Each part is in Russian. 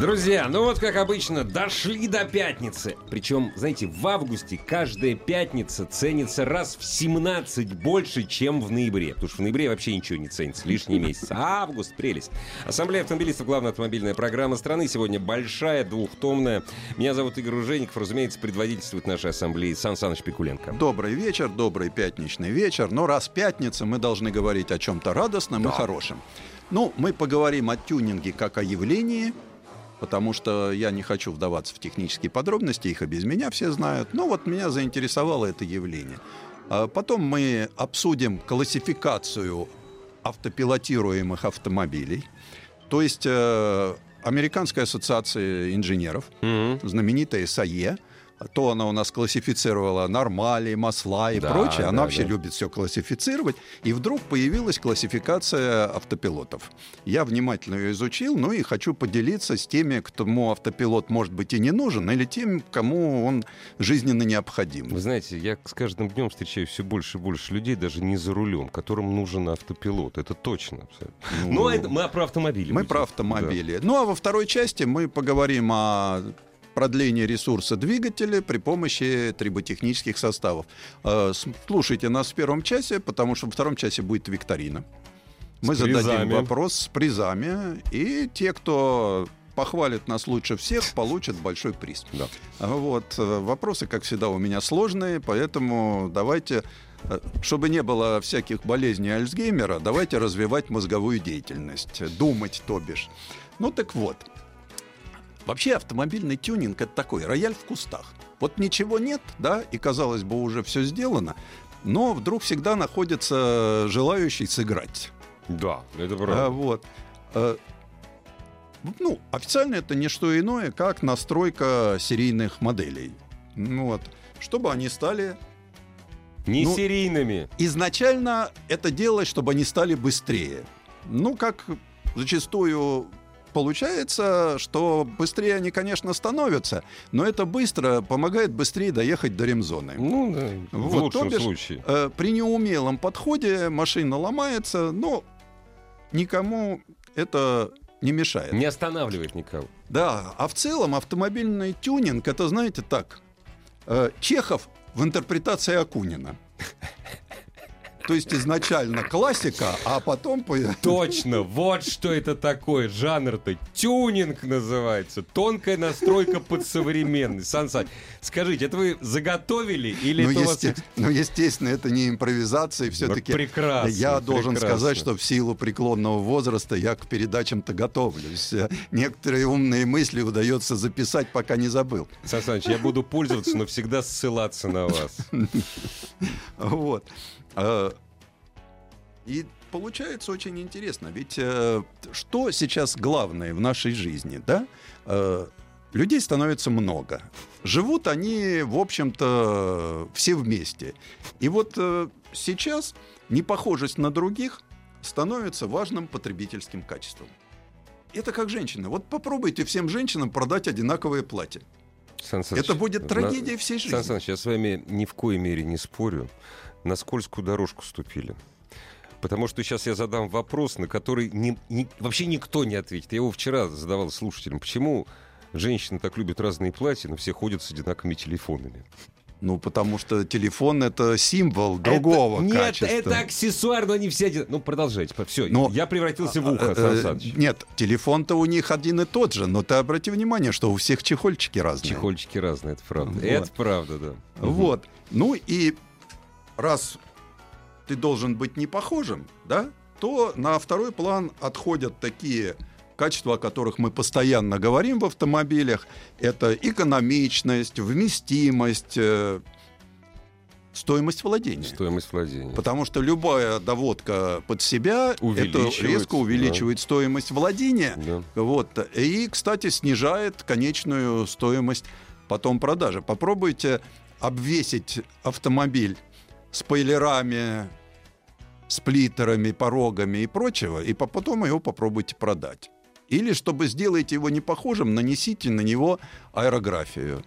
Друзья, ну вот как обычно, дошли до пятницы. Причем, знаете, в августе каждая пятница ценится раз в 17 больше, чем в ноябре. Потому что в ноябре вообще ничего не ценится, лишний месяц. А август, прелесть. Ассамблея автомобилистов, главная автомобильная программа страны. Сегодня большая, двухтомная. Меня зовут Игорь Ужеников. Разумеется, предводительствует нашей ассамблеи Сан Саныч Пикуленко. Добрый вечер, добрый пятничный вечер. Но раз пятница, мы должны говорить о чем-то радостном Да. и хорошем. Ну, мы поговорим о тюнинге как о явлении, потому что я не хочу вдаваться в технические подробности, их и без меня все знают. Но вот меня заинтересовало это явление. А Потом мы обсудим классификацию автопилотируемых автомобилей. То есть э, Американская ассоциация инженеров, знаменитая САЕ, то она у нас классифицировала нормали, масла и Да, прочее. Она да, вообще да. любит все классифицировать. И вдруг появилась классификация автопилотов. Я внимательно ее изучил, ну и хочу поделиться с теми, кому автопилот может быть и не нужен, или тем, кому он жизненно необходим. Вы знаете, я с каждым днем встречаю все больше и больше людей, даже не за рулем, которым нужен автопилот. Это точно. Ну, Ну, это мы про автомобили. Мы будем. про автомобили. Ну а во второй части мы поговорим о продлении ресурса двигателя при помощи триботехнических составов. Э, Слушайте нас в первом часе, потому что во втором часе будет викторина. Мы С зададим призами. вопрос с призами, и те, кто похвалит нас лучше всех, получат большой приз. Да. А Вот. э, Вопросы, как всегда, у меня сложные, поэтому давайте, э, чтобы не было всяких болезней Альцгеймера, давайте развивать мозговую деятельность, думать, то бишь. Ну так вот. Вообще автомобильный тюнинг это такой рояль в кустах. Вот ничего нет, да, и казалось бы уже все сделано, но вдруг всегда находится желающий сыграть. Да, это А, правда. вот. Э, Ну, официально это не что иное, как настройка серийных моделей. Ну вот. Чтобы они стали... Не ну, серийными. Изначально это делалось, чтобы они стали быстрее. Ну, как зачастую получается, что быстрее они, конечно, становятся, но это быстро помогает быстрее доехать до ремзоны. Ну, да, в Вот, лучшем то бишь, случае. Э, при неумелом подходе машина ломается, но никому это не мешает. Не останавливает никого. Да, а в целом автомобильный тюнинг это, знаете, так. э, Чехов в интерпретации Акунина. То есть изначально классика, а потом... по- Точно, вот что это такое. Жанр-то тюнинг называется. Тонкая настройка под современный. Сан Саныч, скажите, это вы заготовили или Ну, это у вас... есте- ну, естественно, это не импровизация, все-таки. прекрасно, Я должен прекрасно. сказать, что в силу преклонного возраста я к передачам-то готовлюсь. Э, Некоторые умные мысли удается записать, пока не забыл. Сан Саныч, я буду пользоваться, но всегда ссылаться на вас. Вот. Э, И получается очень интересно. Ведь э, что сейчас главное в нашей жизни, да? Э, Людей становится много. Живут они, в общем-то, все вместе. И вот сейчас непохожесть на других становится важным потребительским качеством. Это как женщины. Вот попробуйте всем женщинам продать одинаковое платье. Сан Саныч, Это будет на- трагедия всей жизни. Сан Саныч, я с вами ни в коей мере не спорю. На скользкую дорожку ступили. Потому что сейчас я задам вопрос, на который ни- ни- вообще никто не ответит. Я его вчера задавал слушателям. Почему женщины так любят разные платья, но все ходят с одинаковыми телефонами? Ну, потому что телефон это символ другого это, нет, качества. это аксессуар, но они все один. Ну, продолжайте. Все, Но- я превратился в ухо, Э, Сан э, Саныч. Нет, телефон-то у них один и тот же, но ты обрати внимание, что у всех чехольчики разные. Чехольчики разные, это правда. Вот. Это правда, да. Вот. Ну и раз ты должен быть не похожим, да, то на второй план отходят такие качества, о которых мы постоянно говорим в автомобилях. Это экономичность, вместимость, э, стоимость владения. Стоимость владения. Потому что любая доводка под себя это резко увеличивает стоимость владения. Да. Вот. И, кстати, снижает конечную стоимость потом продажи. Попробуйте обвесить автомобиль спойлерами, сплиттерами, порогами и прочего, и по- потом его попробуйте продать. Или, чтобы сделать его не похожим, нанесите на него аэрографию.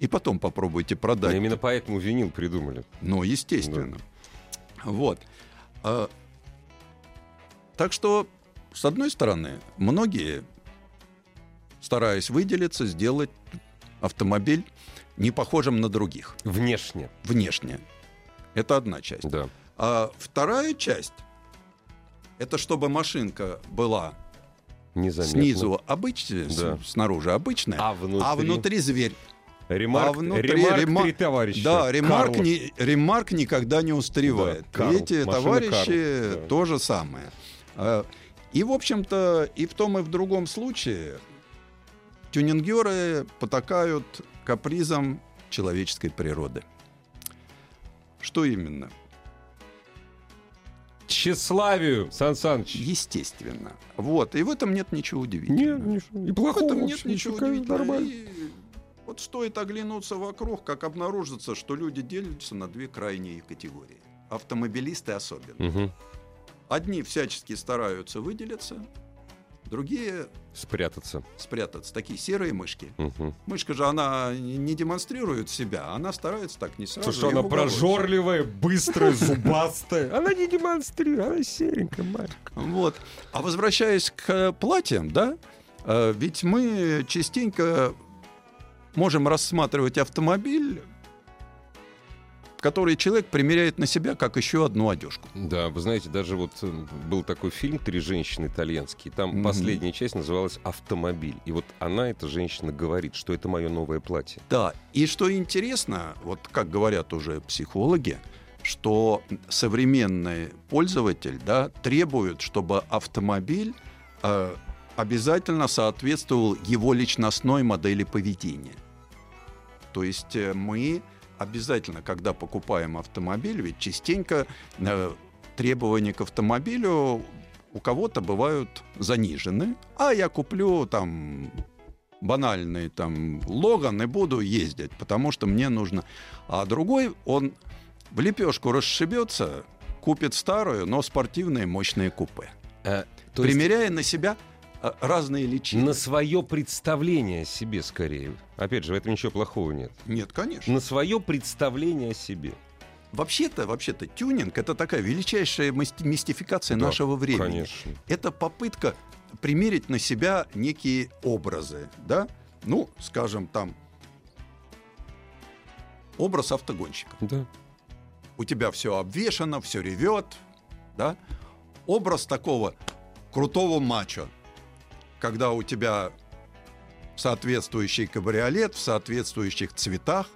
И потом попробуйте продать. Именно поэтому винил придумали. Ну, естественно. Вот. А, так что, с одной стороны, многие, стараясь выделиться, сделать автомобиль не похожим на других Внешне. внешне. Это одна часть. Да. А вторая часть это чтобы машинка была Незаметно. снизу обычная, Да. снаружи обычная, А внутри? а внутри зверь. Ремарк, а внутри ремарк рема- три товарища. Да, ремарк, не- ремарк никогда не устаревает. Да, Карл, Эти товарищи Карл, да. то же самое. А, И, в общем-то, и в том, и в другом случае тюнингеры потакают капризам человеческой природы. Что именно? Тщеславию, Сан Саныч. Естественно. Вот. И в этом нет ничего удивительного. Нет, ничего. И В плохого этом в нет общем, ничего удивительного. нормально. И вот стоит оглянуться вокруг, как обнаружится, что люди делятся на две крайние категории. Автомобилисты особенно. Мгм. Одни всячески стараются выделиться, другие Спрятаться. спрятаться. Такие серые мышки. Мгм. Мышка же, она не демонстрирует себя, она старается так не сразу. То, что она прожорливая, быстрая, зубастая. Она не демонстрирует, она серенькая маленькая. Вот. А возвращаясь к э, платьям, да, э, ведь мы частенько можем рассматривать автомобиль, который человек примеряет на себя как еще одну одежку. Да, вы знаете, даже вот э, был такой фильм «Три женщины итальянские». Там Мгм. последняя часть называлась «Автомобиль». И вот она, эта женщина, говорит, что это мое новое платье. Да, и что интересно, вот как говорят уже психологи, что современный пользователь да, требует, чтобы автомобиль э, обязательно соответствовал его личностной модели поведения. То есть э, мы обязательно, когда покупаем автомобиль, ведь частенько э, требования к автомобилю у кого-то бывают занижены, а я куплю там банальный там Логан и буду ездить, потому что мне нужно. А другой, он в лепешку расшибется, купит старую, но спортивные мощные купе. То есть примеряя на себя разные личины. на свое представление о себе скорее. Опять же, в этом ничего плохого нет. Нет, конечно. На свое представление о себе. Вообще-то, вообще-то, тюнинг это такая величайшая мисти- мистификация Да, нашего времени. Конечно. Это попытка примерить на себя некие образы, да? Ну, скажем, там образ автогонщика. Да. у тебя все обвешано, все ревет, да? Образ такого крутого мачо, когда у тебя соответствующий кабриолет в соответствующих цветах,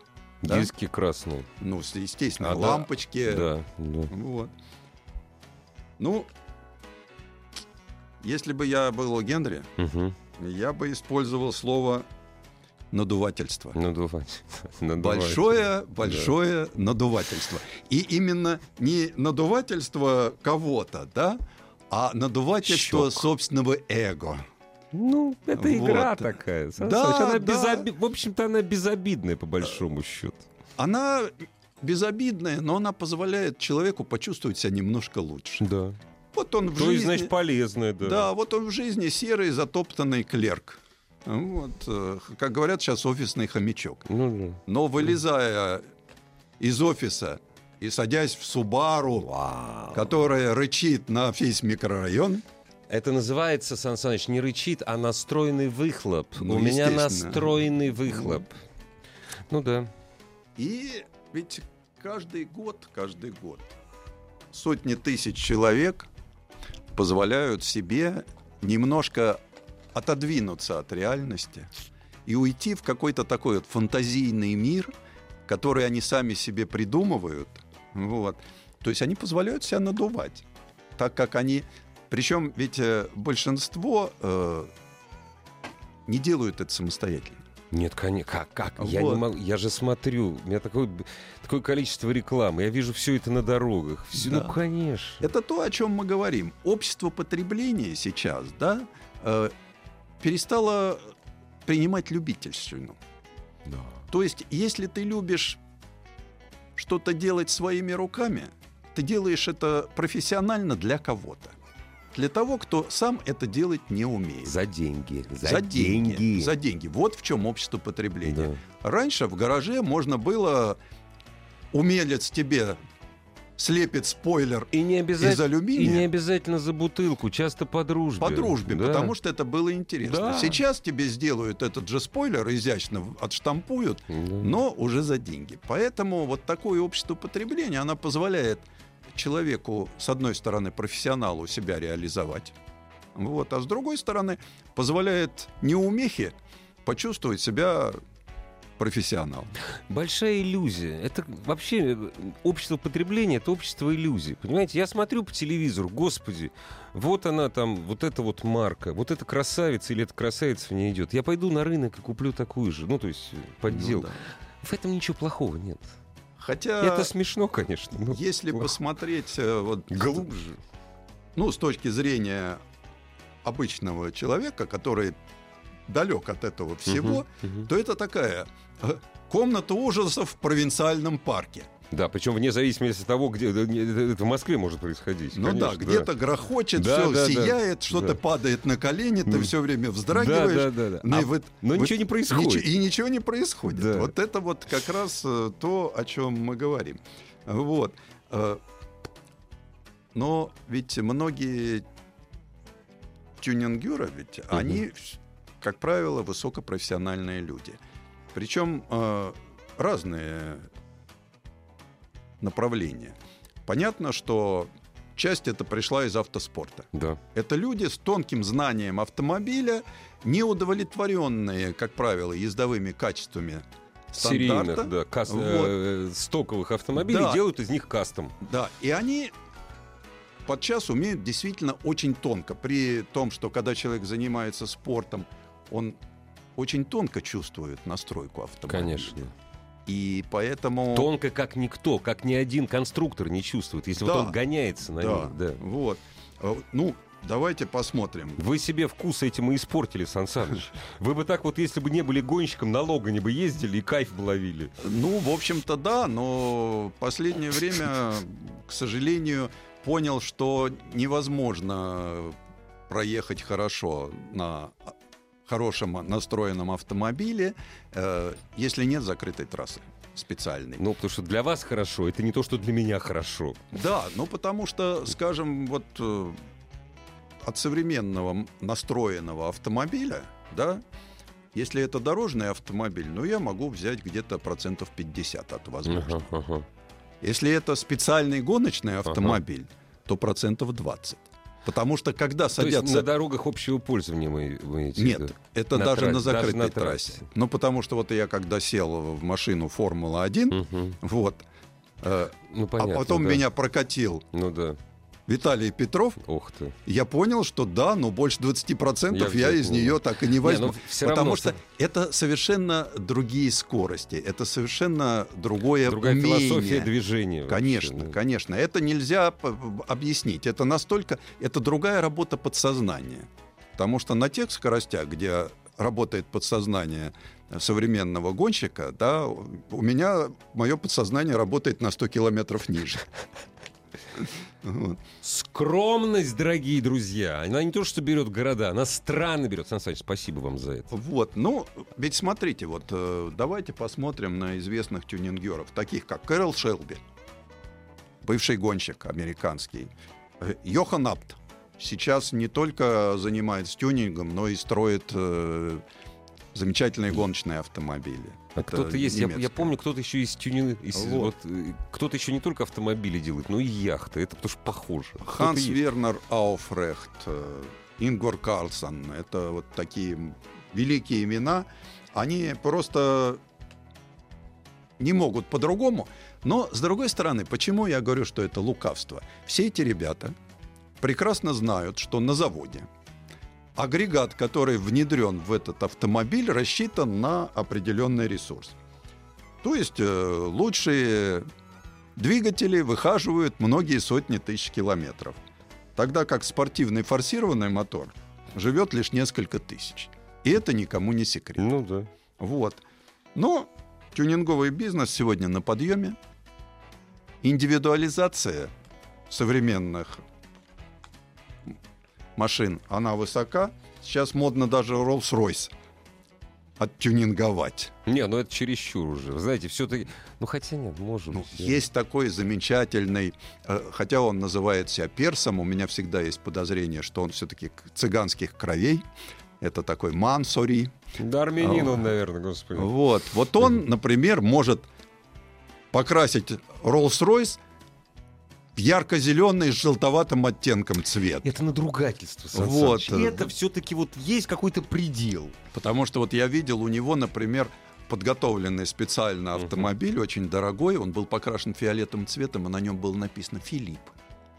да? Диски красные. ну, естественно, А, да. лампочки. Да, да. Вот. Ну, если бы я был у Генри, Мгм. я бы использовал слово надувательство. Надувать. Большое, большое надувательство. И именно не надувательство кого-то, да, а надувательство Щек. собственного эго. Ну, это Вот. игра такая. Сан Да, Саныч, она да. безоби- В общем-то, она безобидная, по большому счету. Она безобидная, но она позволяет человеку почувствовать себя немножко лучше. Да. Вот он в То есть, жизни... значит, полезная, да. Да, вот он в жизни серый затоптанный клерк. Вот, э, как говорят сейчас, офисный хомячок. Ну, да. Но вылезая из офиса и садясь в Субару, которая рычит на весь микрорайон, Это называется, Сан Саныч, не рычит, а настроенный выхлоп. Ну, У меня настроенный выхлоп. Ну да. И ведь каждый год, каждый год сотни тысяч человек позволяют себе немножко отодвинуться от реальности и уйти в какой-то такой вот фантазийный мир, который они сами себе придумывают. Вот. То есть они позволяют себя надувать, так как они... Причем ведь э, большинство э, не делают это самостоятельно. Нет, конечно. Как? как? Я не Вот. могу. Я же смотрю. У меня такое, такое количество рекламы. Я вижу все это на дорогах. Всё- Да. Ну, конечно. Это то, о чем мы говорим. Общество потребления сейчас, да, э, перестало принимать любительщину. Да. То есть, если ты любишь что-то делать своими руками, ты делаешь это профессионально для кого-то. Для того, кто сам это делать не умеет. За деньги. За, За деньги. деньги. За деньги. Вот в чем общество потребления. Да. Раньше в гараже можно было умелец тебе слепит спойлер И не из обязательно. И не алюминия обязательно за бутылку, часто по дружбе. по дружбе, Да. потому что это было интересно. Да. Сейчас тебе сделают этот же спойлер, изящно отштампуют, Да. но уже за деньги. Поэтому вот такое общество потребления, оно позволяет человеку, с одной стороны, профессионалу себя реализовать, вот, а с другой стороны, позволяет неумехе почувствовать себя профессионалом. Большая иллюзия. Это вообще э, общество потребления, это общество иллюзий. Понимаете, я смотрю по телевизору, господи, вот она там, вот эта вот марка, вот эта красавица или эта красавица в ней идет. Я пойду на рынок и куплю такую же, ну, то есть э, подделку. Ну да. В этом ничего плохого нет. Хотя, Это смешно, конечно. но если посмотреть э, вот, глубже. ну, с точки зрения обычного человека, который далек от этого всего, Мгм, мгм. то это такая э, комната ужасов в провинциальном парке. Да, причем вне зависимости от того, где это в Москве может происходить. Ну да, конечно, где-то грохочет, Да, все да, да. сияет, что-то Да. падает на колени, ты все время Да, вздрагиваешь. да, да, да. Ну, А- и вот- но вот ничего не происходит. ничего- и ничего не происходит. Да. Вот это вот как раз э, то, о чем мы говорим. Вот. Э, Но ведь многие тюнингеры, ведь они, вс- как правило, высокопрофессиональные люди. Причем э, разные направления. Понятно, что часть это пришла из автоспорта. Да. Это люди с тонким знанием автомобиля, неудовлетворенные, как правило, ездовыми качествами стандарта. Серийных, да, кас- Вот. э, стоковых автомобилей Да. делают из них кастом. Да, и они подчас умеют действительно очень тонко. При том, что когда человек занимается спортом, он очень тонко чувствует настройку автомобиля. Конечно. И поэтому... Тонко, как никто, как ни один конструктор не чувствует, если Да. вот он гоняется на Да, них. Да. вот. Э, Ну, давайте посмотрим. Вы себе вкус этим и испортили, Сан Саныч. Вы бы так вот, если бы не были гонщиком, на Логане бы ездили и кайф бы ловили. Ну, в общем-то, да, но в последнее время, к сожалению, понял, что невозможно проехать хорошо на хорошем настроенном автомобиле, э, если нет закрытой трассы специальной. Ну, потому что для вас хорошо, это не то, что для меня хорошо. Да, ну потому что, скажем, вот э, от современного настроенного автомобиля, да, если это дорожный автомобиль, ну я могу взять где-то процентов 50 от возможного. Ага, ага. Если это специальный гоночный автомобиль, то процентов 20. Потому что когда То есть садятся... на дорогах общего пользования мы, имеете в Нет, это На даже трассе, на даже закрытой на трассе. трассе. Ну, потому что вот я когда сел в машину Формула-1, Мгм. вот, э, Ну, понятно. а потом да. меня прокатил Ну да. Виталий Петров, Ох ты. я понял, что да, но больше 20% Я я, из не нее так и не возьму. ну, всё потому что со- это совершенно другие скорости, это совершенно другое Другая умение. философия движения. вообще, Конечно, да. конечно. Это нельзя объяснить. Это настолько... Это другая работа подсознания. Потому что на тех скоростях, где работает подсознание современного гонщика, да, у меня мое подсознание работает на 100 километров ниже. Вот. Скромность, дорогие друзья, она не то, что берет города, она страны берет. Сан Саныч, спасибо вам за это. Вот, ну, ведь смотрите, вот э, давайте посмотрим на известных тюнингеров, таких как Кэрол Шелби, бывший гонщик американский, э, Йохан Апт, сейчас не только занимается тюнингом, но и строит э, замечательные гоночные автомобили. А кто-то есть, я, я помню, кто-то еще из тюнинг... из- Вот. вот, э, кто-то еще не только автомобили делает, но и яхты. Это потому что похоже. Ханс. Вернер Ауфрехт, э, Ингвар Карлсон, это вот такие великие имена. Они просто не могут по-другому. Но, с другой стороны, почему я говорю, что это лукавство? Все эти ребята прекрасно знают, что на заводе агрегат, который внедрен в этот автомобиль, рассчитан на определенный ресурс. То есть э, лучшие двигатели выхаживают многие сотни тысяч километров, тогда как спортивный форсированный мотор живет лишь несколько тысяч. И это никому не секрет. Ну да. Вот. Но тюнинговый бизнес сегодня на подъеме. Индивидуализация современных машин, она высока. Сейчас модно даже Rolls-Royce оттюнинговать. Не, ну это чересчур уже. Вы знаете, все-таки... Ну хотя нет, может Ну, есть такой замечательный, э, хотя он называет себя персом, у меня всегда есть подозрение, что он все-таки цыганских кровей. Это такой мансори. Да, армянин он, наверное, господи. Вот. Вот он, например, может покрасить Rolls-Royce ярко-зеленый с желтоватым оттенком цвет. Это надругательство, Сан Вот. Саныч. Это все-таки вот есть какой-то предел. Потому что вот я видел у него, например, подготовленный специально автомобиль, очень дорогой, он был покрашен фиолетовым цветом, и на нем было написано «Филипп».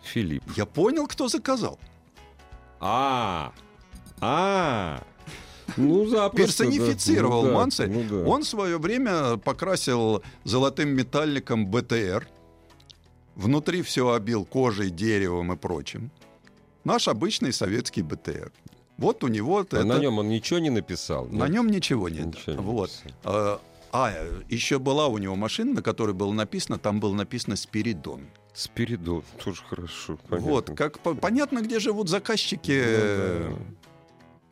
Филипп. Я понял, кто заказал. А, а, ну запросто. да. персонифицировал Ну да, Манса. ну да. Он в свое время покрасил золотым металликом БТР. Внутри все обил кожей, деревом и прочим. Наш обычный советский БТР. Вот у него А это... на нем он ничего не написал. на нет? нем ничего нет. Ничего не вот. написал. А, а, еще была у него машина, на которой было написано, там было написано «Спиридон». Спиридон, тоже хорошо. понятно. Вот, как по- понятно, где живут заказчики э, Ну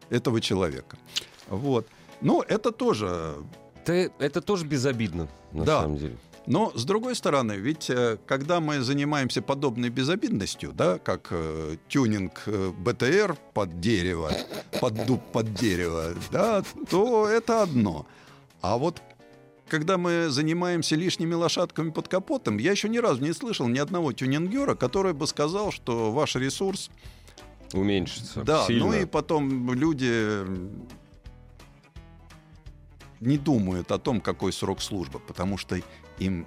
этого человека. Вот. Ну, это тоже. Это, это тоже безобидно, на Да. самом деле. Но с другой стороны, ведь э, когда мы занимаемся подобной безобидностью, да, как э, тюнинг э, БТР под дерево, под дуб под дерево, да, то это одно. А вот когда мы занимаемся лишними лошадками под капотом, я еще ни разу не слышал ни одного тюнингера, который бы сказал, что ваш ресурс Уменьшится. да, сильно. ну и потом люди не думают о том, какой срок службы, потому что им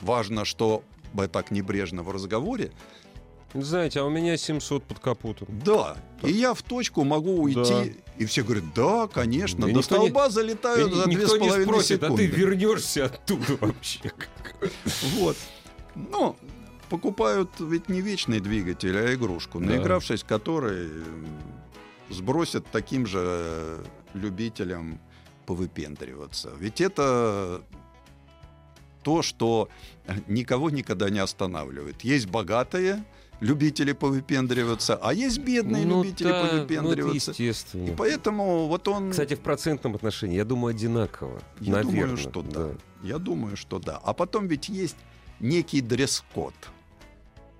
важно, что бы так небрежно в разговоре. Знаете, а у меня 700 под капотом. Да, и я в точку могу уйти, Да. и все говорят, да, конечно, И до никто не- столба залетают И за никто с не половиной спросит, а ты секунды. вернешься оттуда вообще. Вот. Ну, покупают ведь не вечный двигатель, а игрушку, наигравшись которой сбросят таким же любителям повыпендриваться. Ведь это то, что никого никогда не останавливает. Есть богатые любители повыпендриваться, а есть бедные Ну любители да, ну повыпендриваться. И естественно. поэтому вот он... Кстати, в процентном отношении, я думаю, одинаково. Я Наверное, думаю, что да. Я думаю, что да. А потом ведь есть некий дресс-код.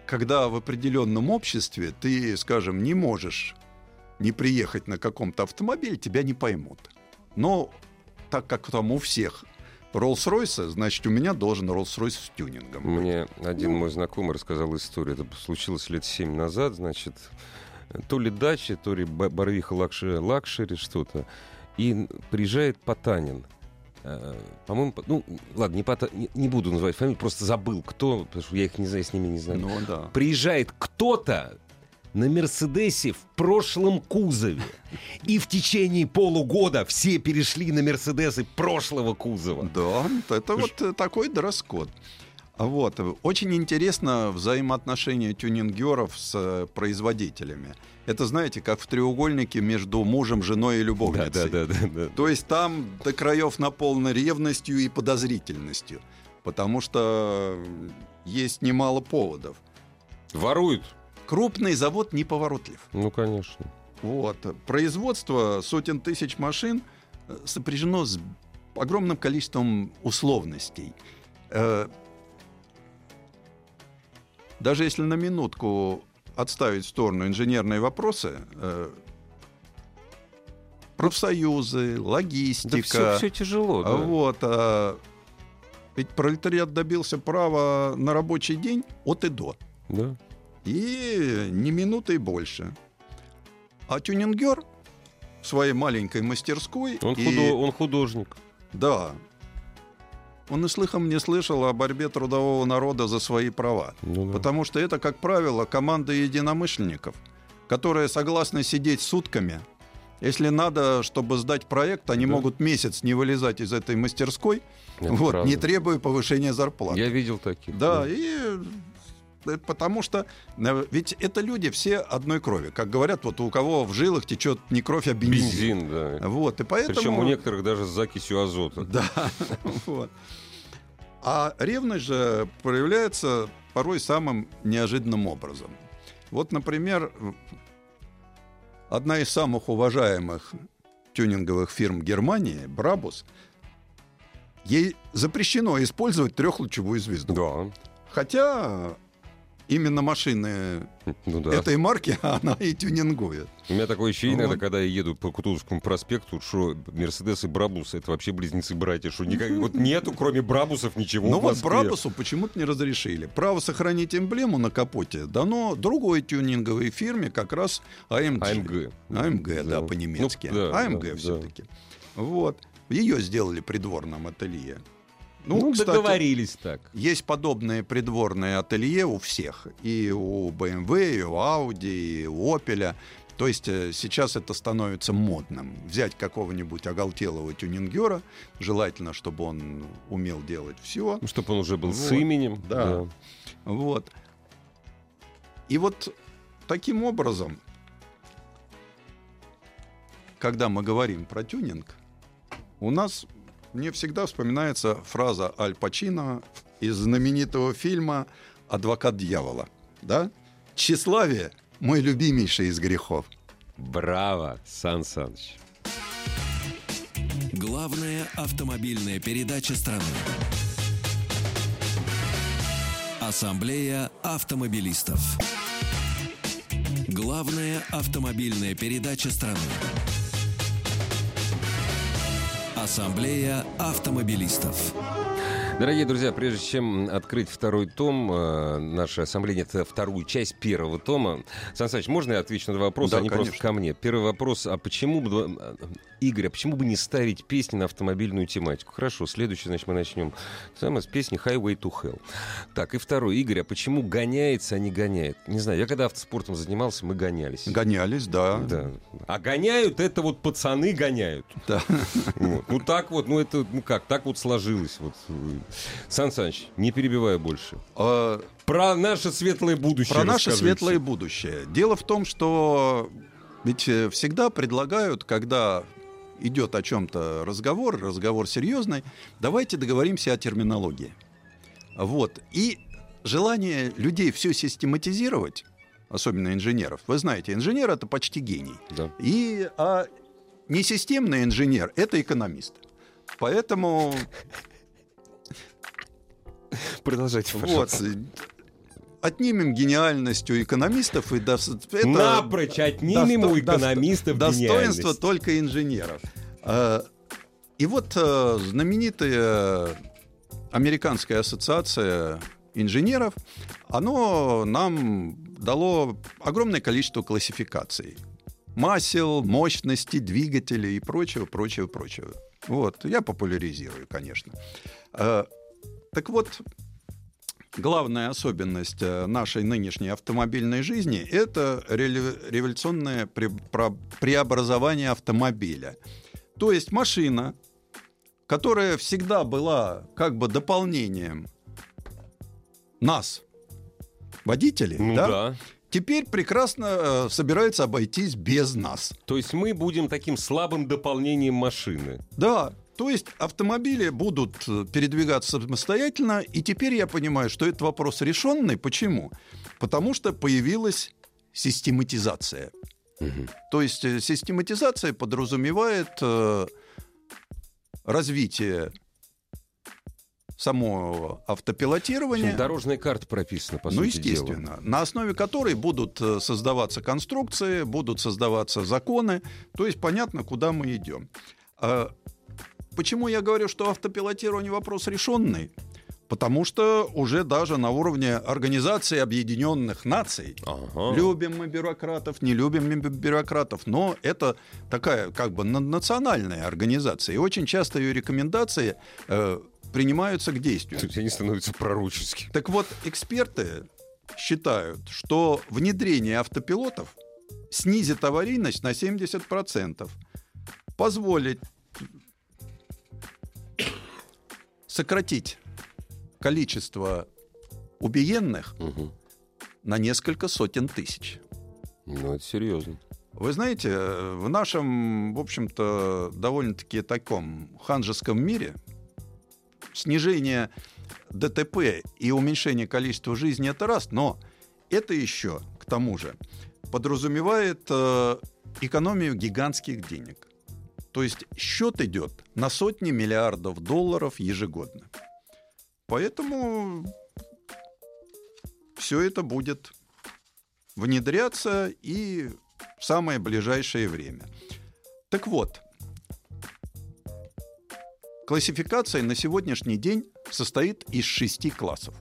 Когда в определенном обществе ты, скажем, не можешь не приехать на каком-то автомобиле, тебя не поймут. Но так как там у всех Роллс-Ройсы, значит, у меня должен Роллс-Ройс с тюнингом. Мне один Ну. мой знакомый рассказал историю. Это случилось лет семь назад, значит, то ли дача, то ли ба- Барвиха Luxury, luxury что-то. И приезжает Потанин. Э, По-моему, по- ну, ладно, не, Пота- не, не буду называть фамилию, просто забыл, кто, потому что я их не знаю, с ними не знаю. Ну да. Приезжает кто-то на Мерседесе в прошлом кузове. И в течение полугода все перешли на Мерседесы прошлого кузова. Да, это вот такой дресс-код. А Вот. Очень интересно взаимоотношения тюнингеров с э, производителями. Это, знаете, как в треугольнике между мужем, женой и Да, любовницей. да, да, да, да. То есть там до краев наполнено ревностью и подозрительностью. Потому что есть немало поводов. Воруют. Крупный завод неповоротлив. Ну, конечно. Вот. Производство сотен тысяч машин э, сопряжено с огромным количеством условностей. Э, Даже если на минутку отставить в сторону инженерные вопросы, э, профсоюзы, Да логистика, все, все тяжело. да. Вот. а, Ведь пролетариат добился права на рабочий день от и до. Да. И не минутой больше. А тюнингер в своей маленькой мастерской... Он, и- худо- он художник. Да. Он и слыхом не слышал о борьбе трудового народа за свои права. Ну, да. Потому что это, как правило, команда единомышленников, которые согласны сидеть сутками. Если надо, чтобы сдать проект, они Да. могут месяц не вылезать из этой мастерской, Это вот, правда. не требуя повышения зарплаты. Я видел таких. Да, и э, потому что э, ведь это люди все одной крови. Как говорят, вот у кого в жилах течет не кровь, а бензин. Бензин, да. Вот, и поэтому... Причем у некоторых даже с закисью азота. Да, вот. А ревность же проявляется порой самым неожиданным образом. Вот, например, одна из самых уважаемых тюнинговых фирм Германии, Брабус, ей запрещено использовать трехлучевую звезду. Да. Хотя именно машины Ну да. этой марки она и тюнингует. У меня такое ощущение, Вот. когда я еду по Кутузовскому проспекту, что Мерседес и Брабус это вообще близнецы-братья, что никак, вот нету, кроме Брабусов, ничего Но в вот. Брабусу почему-то не разрешили. Право сохранить эмблему на капоте дано другой тюнинговой фирме, как раз AMG. АМГ. AMG, да, Да. по-немецки. Ну, да, AMG да, да. все-таки. Вот. Ее сделали придворным ателье. Ну, Ну, кстати, договорились так. есть подобные придворные ателье у всех. И у BMW, и у Audi, и у Opel. То есть э, сейчас это становится модным. Взять какого-нибудь оголтелого тюнингера, желательно, чтобы он умел делать все. Ну, чтобы он уже был с Вот, именем. да. Вот. И вот таким образом, когда мы говорим про тюнинг, у нас мне всегда вспоминается фраза Аль Пачино из знаменитого фильма «Адвокат дьявола». Да? Тщеславие – мой любимейший из грехов. Браво, Сан Саныч. Главная автомобильная передача страны. Ассамблея автомобилистов. Главная автомобильная передача страны. Ассамблея автомобилистов. Дорогие друзья, прежде чем открыть второй том э, нашей ассамблеи, это вторую часть первого тома. Сан Саныч, можно я отвечу на вопрос, Да, а не просто конечно. ко мне? Первый вопрос, а почему бы, э, Игорь, а почему бы не ставить песни на автомобильную тематику? Хорошо, следующий, значит, мы начнем самое с песни Highway to Hell. Так, и второй, Игорь, а почему гоняется, а не гоняет? Не знаю, я когда автоспортом занимался, мы гонялись. Гонялись, да. Да. А гоняют, это вот пацаны гоняют. Да. Вот. Ну так вот, ну это, ну как, так вот сложилось. Вот. Сан Саныч, не перебиваю больше. А, Про наше светлое будущее Про наше светлое будущее. Дело в том, что ведь э, всегда предлагают, когда идет о чем-то разговор, разговор серьезный, давайте договоримся о терминологии. Вот. И желание людей все систематизировать, особенно инженеров. Вы знаете, инженер это почти гений. Да. И а несистемный инженер это экономист. Поэтому Продолжайте, вот пожалуйста. э, отнимем гениальность у экономистов и дос- это Напрочь отнимем досто- у экономистов достоинство гениальность. только инженеров. А, И вот э, знаменитая американская ассоциация инженеров, оно нам дало огромное количество классификаций. Масел, мощности, двигателей и прочего, прочего, прочего. Вот, я популяризирую, конечно. Так вот, главная особенность э, нашей нынешней автомобильной жизни – это революционное преобразование автомобиля. То есть машина, которая всегда была как бы дополнением нас, водителей, Ну да, да. теперь прекрасно э, собирается обойтись без нас. То есть мы будем таким слабым дополнением машины. Да, то есть автомобили будут э, передвигаться самостоятельно, и теперь я понимаю, что это вопрос решенный. Почему? Потому что появилась систематизация. То есть э, систематизация подразумевает э, развитие самого автопилотирования. Дорожная карта прописана, по ну, сути дела. естественно, на основе которой будут э, создаваться конструкции, будут создаваться законы, то есть понятно, куда мы идем. А Почему я говорю, что автопилотирование вопрос решенный? Потому что уже даже на уровне Организации Объединенных Наций Ага. Любим мы бюрократов, не любим мы бюрократов, но это такая как бы на- национальная организация. И очень часто ее рекомендации э, принимаются к действию. Тут они становятся пророческими. Так вот, эксперты считают, что внедрение автопилотов снизит аварийность на 70%, позволит сократить количество убиенных Мгм. на несколько сотен тысяч. Ну, это серьезно. Вы знаете, в нашем, в общем-то, довольно-таки таком ханжеском мире снижение ДТП и уменьшение количества жизней это раз, но это еще к тому же, подразумевает э, экономию гигантских денег. То есть счет идет на сотни миллиардов долларов ежегодно. Поэтому все это будет внедряться и в самое ближайшее время. Так вот, классификация на сегодняшний день состоит из шести классов.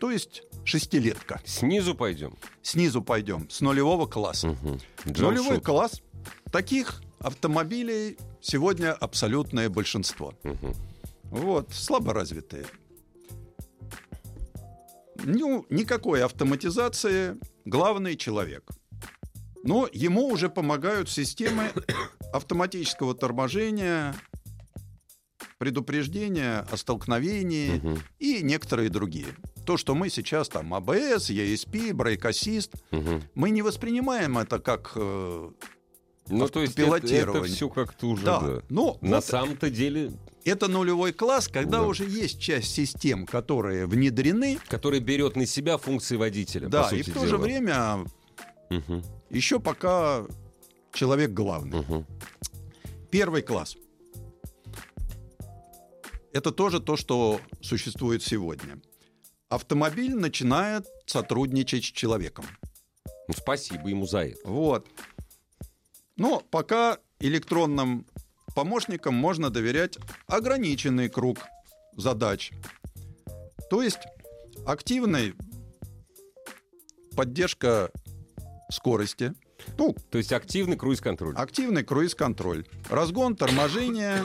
То есть шестилетка. Снизу пойдем. Снизу пойдем, с нулевого класса. Угу. Нулевой класс. Таких автомобилей сегодня абсолютное большинство. Угу. Вот, слаборазвитые. Ну, никакой автоматизации, главный человек. Но ему уже помогают системы автоматического торможения, предупреждения о столкновении Мгм. и некоторые другие. То, что мы сейчас там АБС, ESP, брейк ассист, Угу. мы не воспринимаем это как э, Ну, то есть это, Автопилотирование. все как-то уже, да. да. Но На вот самом-то деле, это нулевой класс, когда Да. уже есть часть систем, которые внедрены, который берет на себя функции водителя, да, и в то дела. же время Мгм. еще пока человек главный. Мгм. Первый класс. Это тоже то, что существует сегодня. Автомобиль начинает сотрудничать с человеком. Ну, спасибо ему за это. Вот. Но пока электронным помощникам можно доверять ограниченный круг задач. То есть активная поддержка скорости, ну, То есть активный круиз-контроль. активный круиз-контроль, разгон, торможение,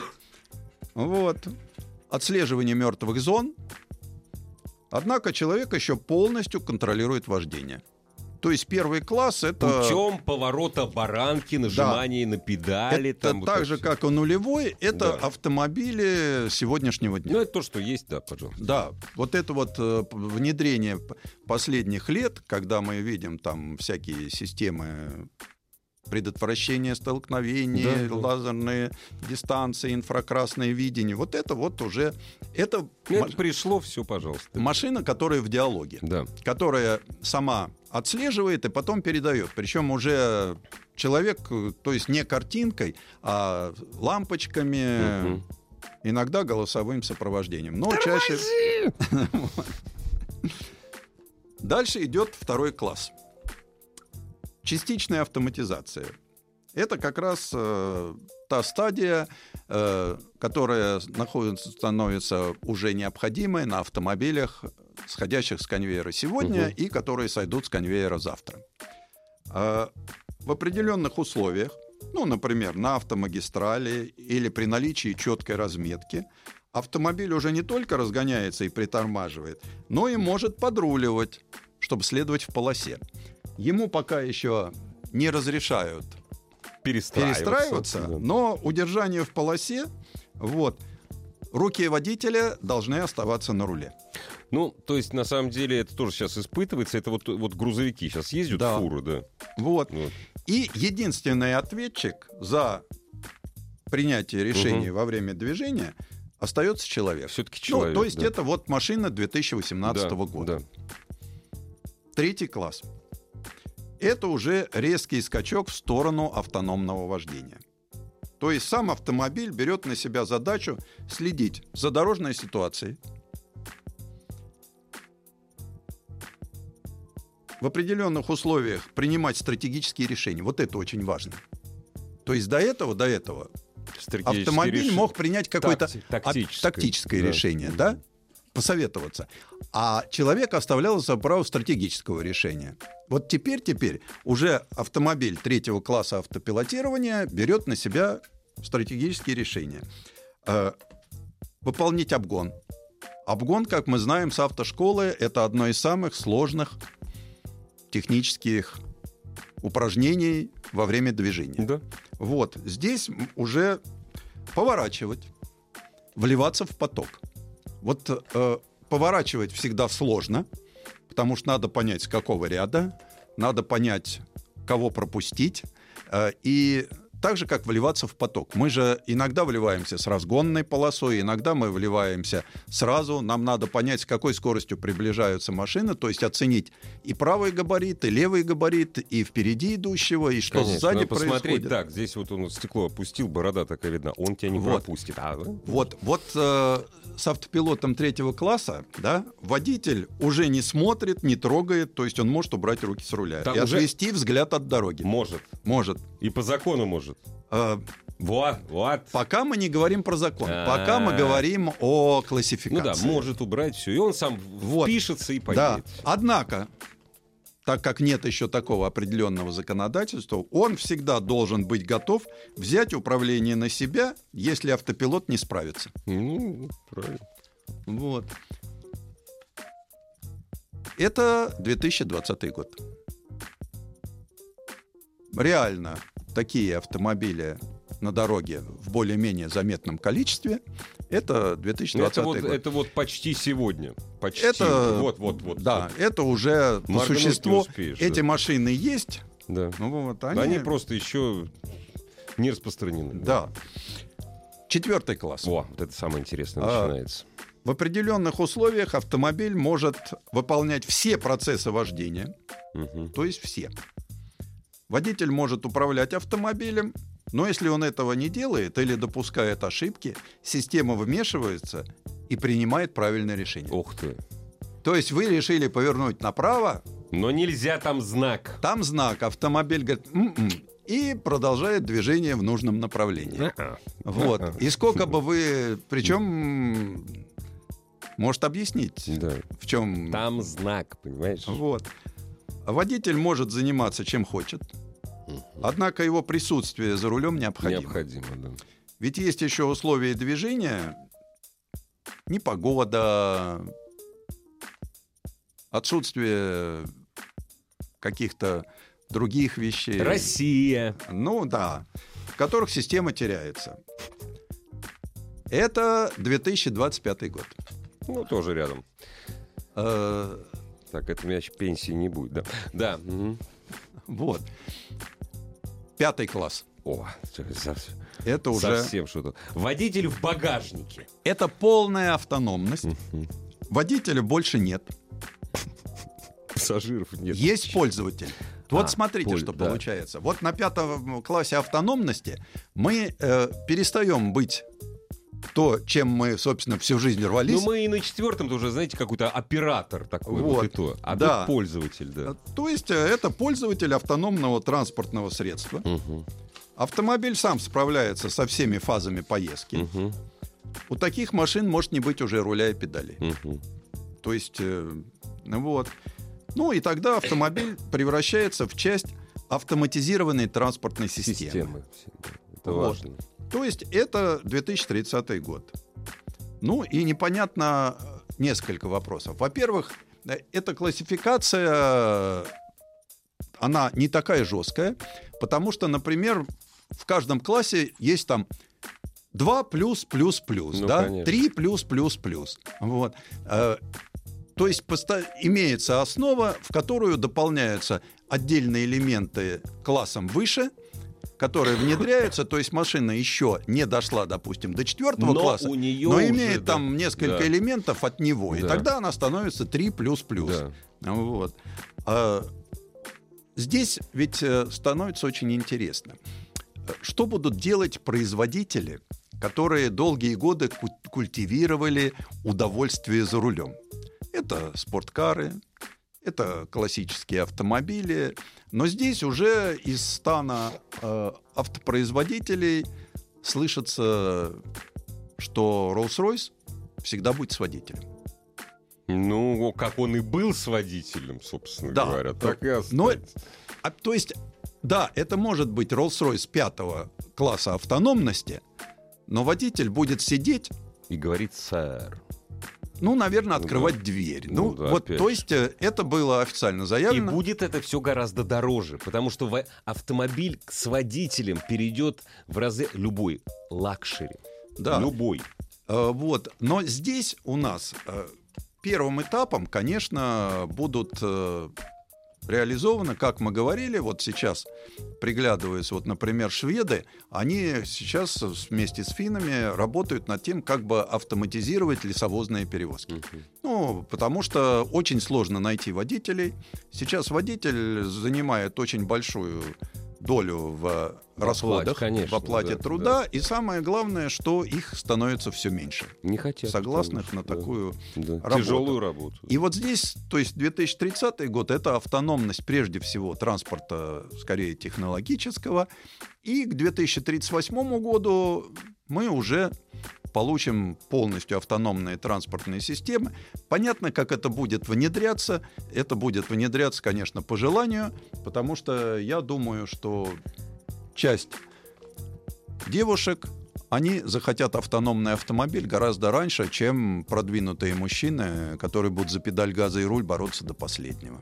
вот, отслеживание мертвых зон. Однако человек еще полностью контролирует вождение. То есть первый класс это... Путем поворота баранки, нажимания на педали. Это там вот так это же, всё. как и нулевой, это Да. автомобили сегодняшнего дня. Ну, это то, что есть, да, пожалуйста. Да, вот это вот э, внедрение последних лет, когда мы видим там всякие системы предотвращения столкновений, Да, да. лазерные дистанции, инфракрасное видение, вот это вот уже это, это пришло, все, пожалуйста. машина, которая в диалоге, Да. которая сама отслеживает и потом передает. Причем уже человек, то есть не картинкой, а лампочками, Мгм. иногда голосовым сопровождением. Но чаще... Дальше идет второй класс. Частичная автоматизация. Это как раз э, та стадия, э, которая находится, становится уже необходимой на автомобилях, сходящих с конвейера сегодня Мгм. и которые сойдут с конвейера завтра. Э, в определенных условиях, ну, например, на автомагистрали или при наличии четкой разметки, автомобиль уже не только разгоняется и притормаживает, но и может подруливать, чтобы следовать в полосе. Ему пока еще не разрешают Перестраиваться. перестраиваться, да. но удержание в полосе, вот, руки водителя должны оставаться на руле. Ну, то есть, на самом деле, это тоже сейчас испытывается. Это вот, вот грузовики сейчас ездят, Да. фуры, да. Вот. Вот. И единственный ответчик за принятие решений во время движения остается человек. Все-таки Ну, человек. то есть да. это вот машина 2018 Да, года. да. Третий класс. Это уже резкий скачок в сторону автономного вождения. То есть сам автомобиль берет на себя задачу следить за дорожной ситуацией, в определенных условиях принимать стратегические решения. Вот это очень важно. То есть до этого, до этого автомобиль решения. мог принять какое-то Такти- от- тактическое. Да. решение, да? Посоветоваться. А человек оставлял за право стратегического решения. Вот теперь, теперь уже автомобиль третьего класса автопилотирования берет на себя стратегические решения. Э, выполнить обгон. Обгон, как мы знаем с автошколы, это одно из самых сложных технических упражнений во время движения. Да. Вот, здесь уже поворачивать, вливаться в поток. Вот э, поворачивать всегда сложно, потому что надо понять, с какого ряда, надо понять, кого пропустить. Э, и так же, как вливаться в поток. Мы же иногда вливаемся с разгонной полосой, иногда мы вливаемся сразу. Нам надо понять, с какой скоростью приближаются машины, то есть оценить и правый габарит, и левый габарит, и впереди идущего, и что Конечно, сзади посмотреть происходит. так, здесь вот он стекло опустил, борода такая видна, он тебя не Вот. пропустит. А, да? Вот, вот э, с автопилотом третьего класса, да, водитель уже не смотрит, не трогает, то есть он может убрать руки с руля Там и уже- отвести взгляд от дороги. Может. Может. И по закону может. Э, Вот, вот. пока мы не говорим про закон, А. пока мы говорим о Ну классификации. да, может убрать все. И он сам Вот. впишется и Да. поедет. Однако, так как нет еще такого определенного законодательства, он всегда должен быть готов взять управление на себя, если автопилот не справится. Ну, правильно. Вот. Это 2020 год. Реально такие автомобили на дороге в более-менее заметном количестве. Это 2020 Это вот, год. это вот почти сегодня. Почти. Это- Вот, вот, вот. да, вот. это уже по существу. успеешь, эти да. машины есть. Да. Ну, вот, Они... они, просто еще не распространены. Да. Четвертый класс. О, вот это самое интересное А, начинается. В определенных условиях автомобиль может выполнять все процессы вождения, Мгм. то есть все. Водитель может управлять автомобилем, но если он этого не делает или допускает ошибки, система вмешивается и принимает правильное решение. Ух ты. То есть вы решили повернуть направо, Но нельзя там знак. там знак, автомобиль говорит «М-м», и продолжает движение в нужном направлении. Вот. И сколько бы вы... Причем может объяснить, Да. в чем... Там знак, понимаешь? Вот. Водитель может заниматься чем хочет, однако его присутствие за рулем необходимо. Необходимо, да. Ведь есть еще условия движения, непогода, отсутствие каких-то других вещей. Россия. Ну да, в которых система теряется. Это 2025 год. Ну, тоже рядом. Э, Так, это еще пенсии не будет, да? Да. мгм. Вот. Пятый класс. О, Это уже... совсем что-то. Водитель в багажнике. Это полная автономность. Водителя больше нет. Пассажиров нет. Есть пользователь. Вот А, смотрите, поль- что да. получается. Вот на пятом классе автономности мы э, перестаем быть то, чем мы, собственно, всю жизнь рвались. Ну, мы и на четвертом тоже, знаете, какой-то оператор такой вот, Вот, и то. А да. пользователь, да. То есть э, это пользователь автономного транспортного средства. Мгм, Автомобиль сам справляется со всеми фазами поездки. мгм, У таких машин может не быть уже руля и педалей. мгм. То есть, э, вот. Ну и тогда автомобиль превращается в часть автоматизированной транспортной системы. Системы. Это Вот. важно. То есть это 2030 год. Ну и непонятно э, несколько вопросов. Во-первых, э, эта классификация, она не такая жесткая, потому что, например, в каждом классе есть там 2 плюс плюс плюс, Ну, да, конечно. 3 плюс плюс плюс. Вот. Э, То есть имеется основа, в которую дополняются отдельные элементы классом выше, которые внедряются, то есть машина еще не дошла, допустим, до четвертого Но класса, у неё но уже, имеет да. там несколько Да. элементов от него, и Да. тогда она становится 3 плюс плюс. Да. Вот. А здесь ведь э, становится очень интересно. Что будут делать производители, которые долгие годы ку- культивировали удовольствие за рулем? Это спорткары, это классические автомобили, но здесь уже из стана э, автопроизводителей слышится, что Rolls-Royce всегда будет с водителем. Ну, как он и был с водителем, собственно Да. говоря, так и Но-. А, то есть, да, это может быть Rolls-Royce пятого класса автономности, но водитель будет сидеть, И говорит, сэр. Ну, наверное, Ну открывать да. дверь. Ну Ну, да, вот, опять то есть, э, это было официально И заявлено. будет это все гораздо дороже, потому что автомобиль с водителем перейдет в разы любой luxury. Да. Любой. Э, Вот. Но здесь у нас э, первым этапом, конечно, будут э, реализовано, как мы говорили, вот сейчас, приглядываясь, вот, например, шведы, они сейчас вместе с финнами работают над тем, как бы автоматизировать лесовозные перевозки. Ну, потому что очень сложно найти водителей. Сейчас водитель занимает очень большую долю в расходах, конечно, в оплате да, труда, и самое главное, что их становится все меньше. Не хотят. Согласных конечно, на да. такую Да. работу. Тяжелую работу. И вот здесь, то есть 2030 год, это автономность прежде всего транспорта, скорее технологического. И к 2038 году мы уже получим полностью автономные транспортные системы. Понятно, как это будет внедряться. Это будет внедряться, конечно, по желанию, потому что я думаю, что часть девушек они захотят автономный автомобиль гораздо раньше, чем продвинутые мужчины, которые будут за педаль газа и руль бороться до последнего.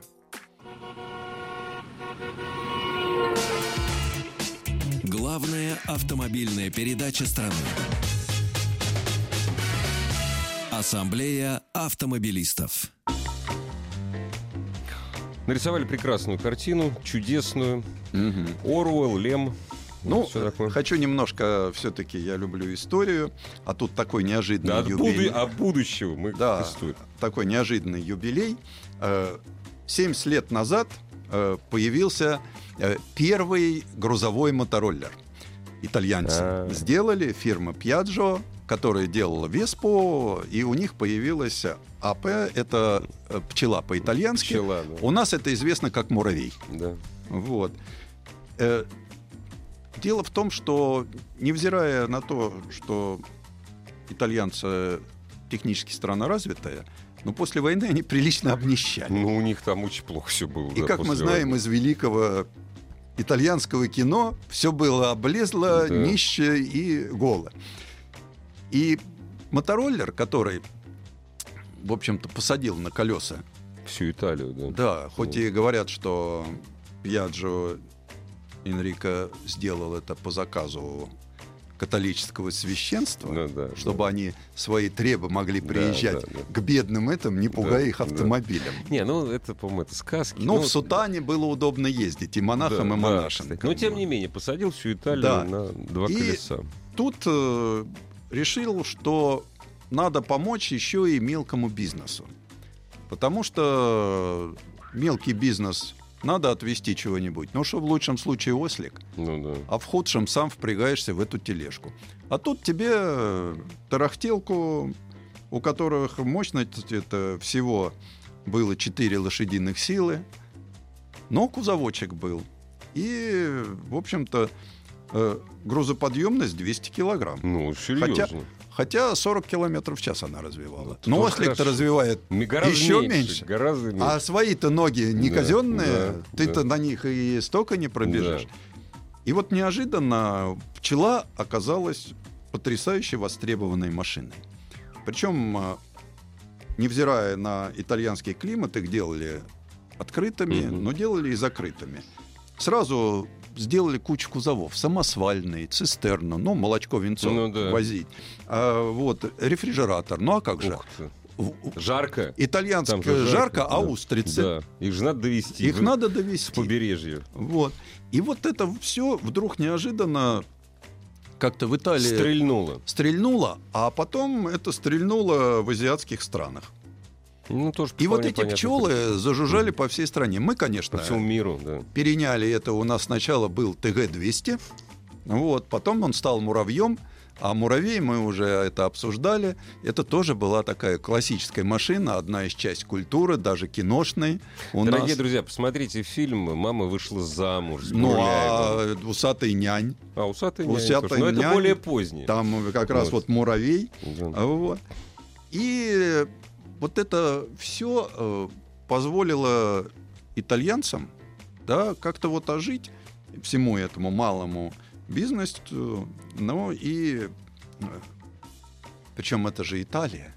Главная автомобильная передача страны. Ассамблея автомобилистов. Нарисовали прекрасную картину, чудесную. Оруэлл, Лем. Ну, хочу немножко, все-таки я люблю историю, а тут такой неожиданный Да, юбилей. буду- от будущего мы Да, тестуем. такой неожиданный юбилей. Э, 70 лет назад э, появился э, первый грузовой мотороллер. Итальянцы А. сделали, фирма Piaggio, которая делала Веспо, и у них появилась АП, это э, пчела по-итальянски. Пчела, да. У нас это известно как муравей. Да. Вот. Э, Дело в том, что, невзирая на то, что итальянцы технически страна развитая, но после войны они прилично обнищали. Ну, у них там очень плохо все было. И да, как мы знаем войны. из великого итальянского кино, все было облезло, Да. нище и голо. И мотороллер, который, в общем-то, посадил на колеса Всю Италию, да. да, хоть и говорят, что Пьяджо Энрико сделал это по заказу католического священства, Да, да, чтобы они свои требы могли Да, приезжать да, да. к бедным этим, не пугая Да, их да. автомобилем. Не, ну это, по-моему, это сказки. Но Ну, в Сутане было удобно ездить и монахам, да, и да, монашам. кстати. Но тем не менее, посадил всю Италию Да. на два И- колеса. Тут э, решил, что надо помочь еще и мелкому бизнесу. Потому что мелкий бизнес надо отвезти чего-нибудь. Ну что в лучшем случае ослик, Ну да. а в худшем сам впрягаешься в эту тележку. А тут тебе э, тарахтелку, у которых мощность это всего было 4 лошадиных силы, но кузовочек был. И, в общем-то, э, грузоподъемность 200 килограмм. Ну, серьезно. Хотя 40 километров в час она развивала. Это Но ослик-то развивает Гораздо еще меньше, меньше. Гораздо меньше. А свои-то ноги не Да, казенные, да, ты-то да. на них и столько не пробежишь. Да. И вот неожиданно пчела оказалась потрясающе востребованной машиной. Причем, а, невзирая на итальянский климат, их делали открытыми, Мгм. но делали и закрытыми. Сразу сделали кучу кузовов. Самосвальный, цистерну, ну, молочко, венцо Ну да. возить. А, вот, рефрижератор. Ну, а как же? Жарко. Итальянское же жарко, а да. устрицы. Да. Их же надо довести. Их вы- надо С довести. побережья. Вот. И вот это все вдруг неожиданно как-то в Италии Стрельнуло. стрельнуло, а потом это стрельнуло в азиатских странах. Ну, тоже И вот эти пчелы зажужжали по всей стране. Мы, конечно, По всему миру, да. переняли это. У нас сначала был ТГ-200, вот, потом он стал муравьем, а муравей мы уже это обсуждали. Это тоже была такая классическая машина, одна из часть культуры, даже киношной. У Дорогие нас... друзья, посмотрите фильм «Мама вышла замуж» Ну, а усатый нянь, А, усатый нянь «Усатый тоже. Но это нянь», более поздний. там как раз Вот. вот муравей. Да. Вот. И вот это все позволило итальянцам да, как-то вот ожить всему этому малому бизнесу. Ну и причем это же Италия.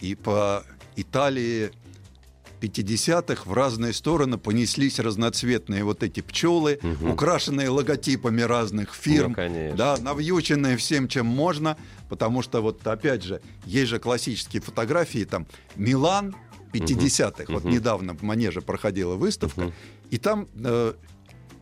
И по Италии 50-х в разные стороны понеслись разноцветные вот эти пчелы, Мгм. украшенные логотипами разных фирм, Ну, конечно. да, навьюченные всем, чем можно, потому что вот опять же, есть же классические фотографии, там, Милан 50-х, вот Мгм. недавно в Манеже проходила выставка, Мгм. и там э,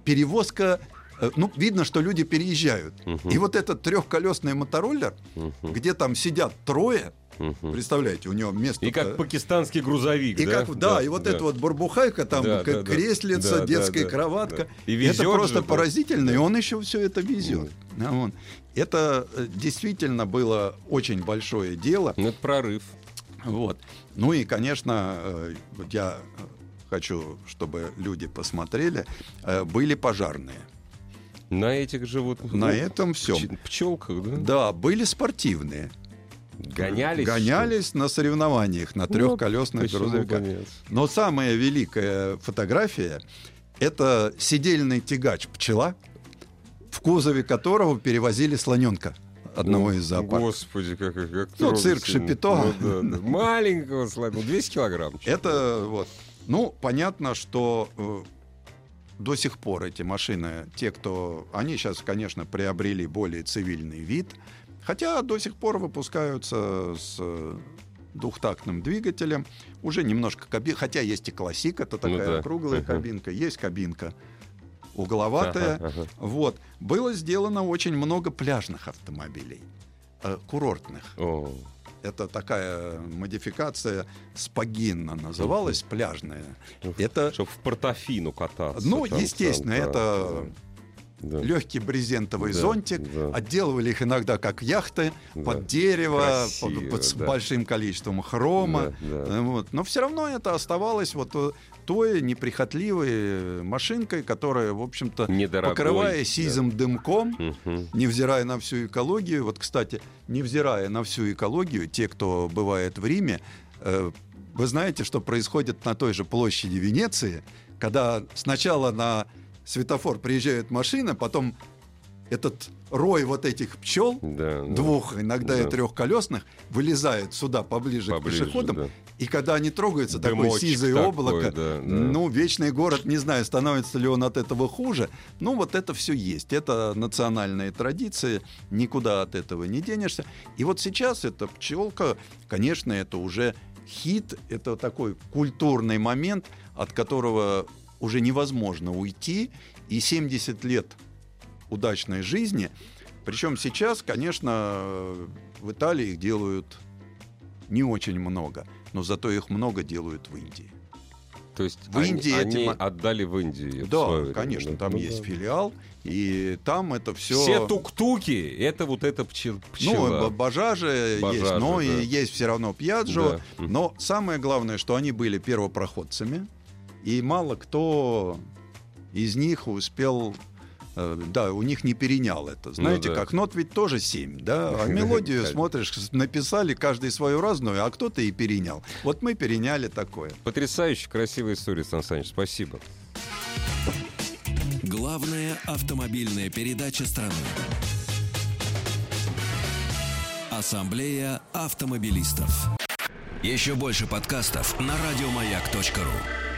перевозка, э, ну, видно, что люди переезжают. Мгм. И вот этот трехколесный мотороллер, Мгм. где там сидят трое, Мгм. представляете, у него место... И как пакистанский грузовик, и да? как, да, и вот да. эта вот бурбухайка, там Да, да, да. креслица, Да, да, детская да, кроватка. да. И это везет просто же, да. поразительно, и Да. он еще все это везет. А вот. Это э, действительно было очень большое дело. Ну, это прорыв. Вот. Ну и, конечно, э, я э, хочу, чтобы люди посмотрели, были пожарные. На этих животных. На ну, этом всем. пч- Пчелках, да? Да, были спортивные. Гонялись. Гонялись на соревнованиях на ли? трехколесных Почему грузовиках. Но самая великая фотография – это сидельный тягач пчела, в кузове которого перевозили слоненка одного из зоопарков. Господи, как, как Ну, цирк. Шапито. Ну, да, да. Маленького слона, 200 килограмм. Это вот. Ну, понятно, что э, до сих пор эти машины, те, кто... Они сейчас, конечно, приобрели более цивильный вид, хотя до сих пор выпускаются с э, двухтактным двигателем. Уже немножко кабин... Хотя есть и классик, это Ну такая да. круглая Ага. кабинка, есть кабинка угловатая. Ага. Вот. Было сделано очень много пляжных автомобилей, э, курортных. О, Это такая модификация спагинна называлась, пляжная. Это, Чтоб в портофину кататься. ну, там, естественно, там, это да, да. легкий брезентовый Да, зонтик. да. Отделывали их иногда как яхты Да. под дерево, Красиво, под- под- с да. большим количеством хрома. Да, да. Э, Вот. Но все равно это оставалось вот э, той неприхотливой машинкой, которая, в общем-то, Недорогой, покрывая да. сизым дымком, Мгм. невзирая на всю экологию, вот, кстати, невзирая на всю экологию, те, кто бывает в Риме, э, вы знаете, что происходит на той же площади Венеции, когда сначала на светофор приезжает машина, потом этот рой вот этих пчел, Да, да. двух, иногда и Да. трехколесных, вылезает сюда поближе, Поближе, к пешеходам, да. и когда они трогаются, такое Дымочек сизое такой, облако, да, да. ну, вечный город, не знаю, становится ли он от этого хуже, ну, вот это все есть. Это национальные традиции, никуда от этого не денешься. И вот сейчас эта пчелка, конечно, это уже хит, это такой культурный момент, от которого уже невозможно уйти, и 70 лет удачной жизни. Причем сейчас, конечно, в Италии их делают не очень много, но зато их много делают в Индии. То есть В они, Индии они эти ма- отдали в Индию. в Да, время, конечно, да? там Ну есть да. филиал, и там это все. Все тук-туки, это вот эта пчел, пчела. Ну, б- бажажи есть, Бажажи, но да. и есть все равно пьяджо. Да. Но самое главное, что они были первопроходцами, и мало кто из них успел э, да, у них не перенял это. Знаете, Ну да. как нот ведь тоже семь, да? А мелодию смотришь, написали каждый свою разную, а кто-то и перенял. Вот мы переняли такое. Потрясающе красивая история, Сан Саныч, спасибо. Главная автомобильная передача страны. Ассамблея автомобилистов. Еще больше подкастов на радиомаяк.ру.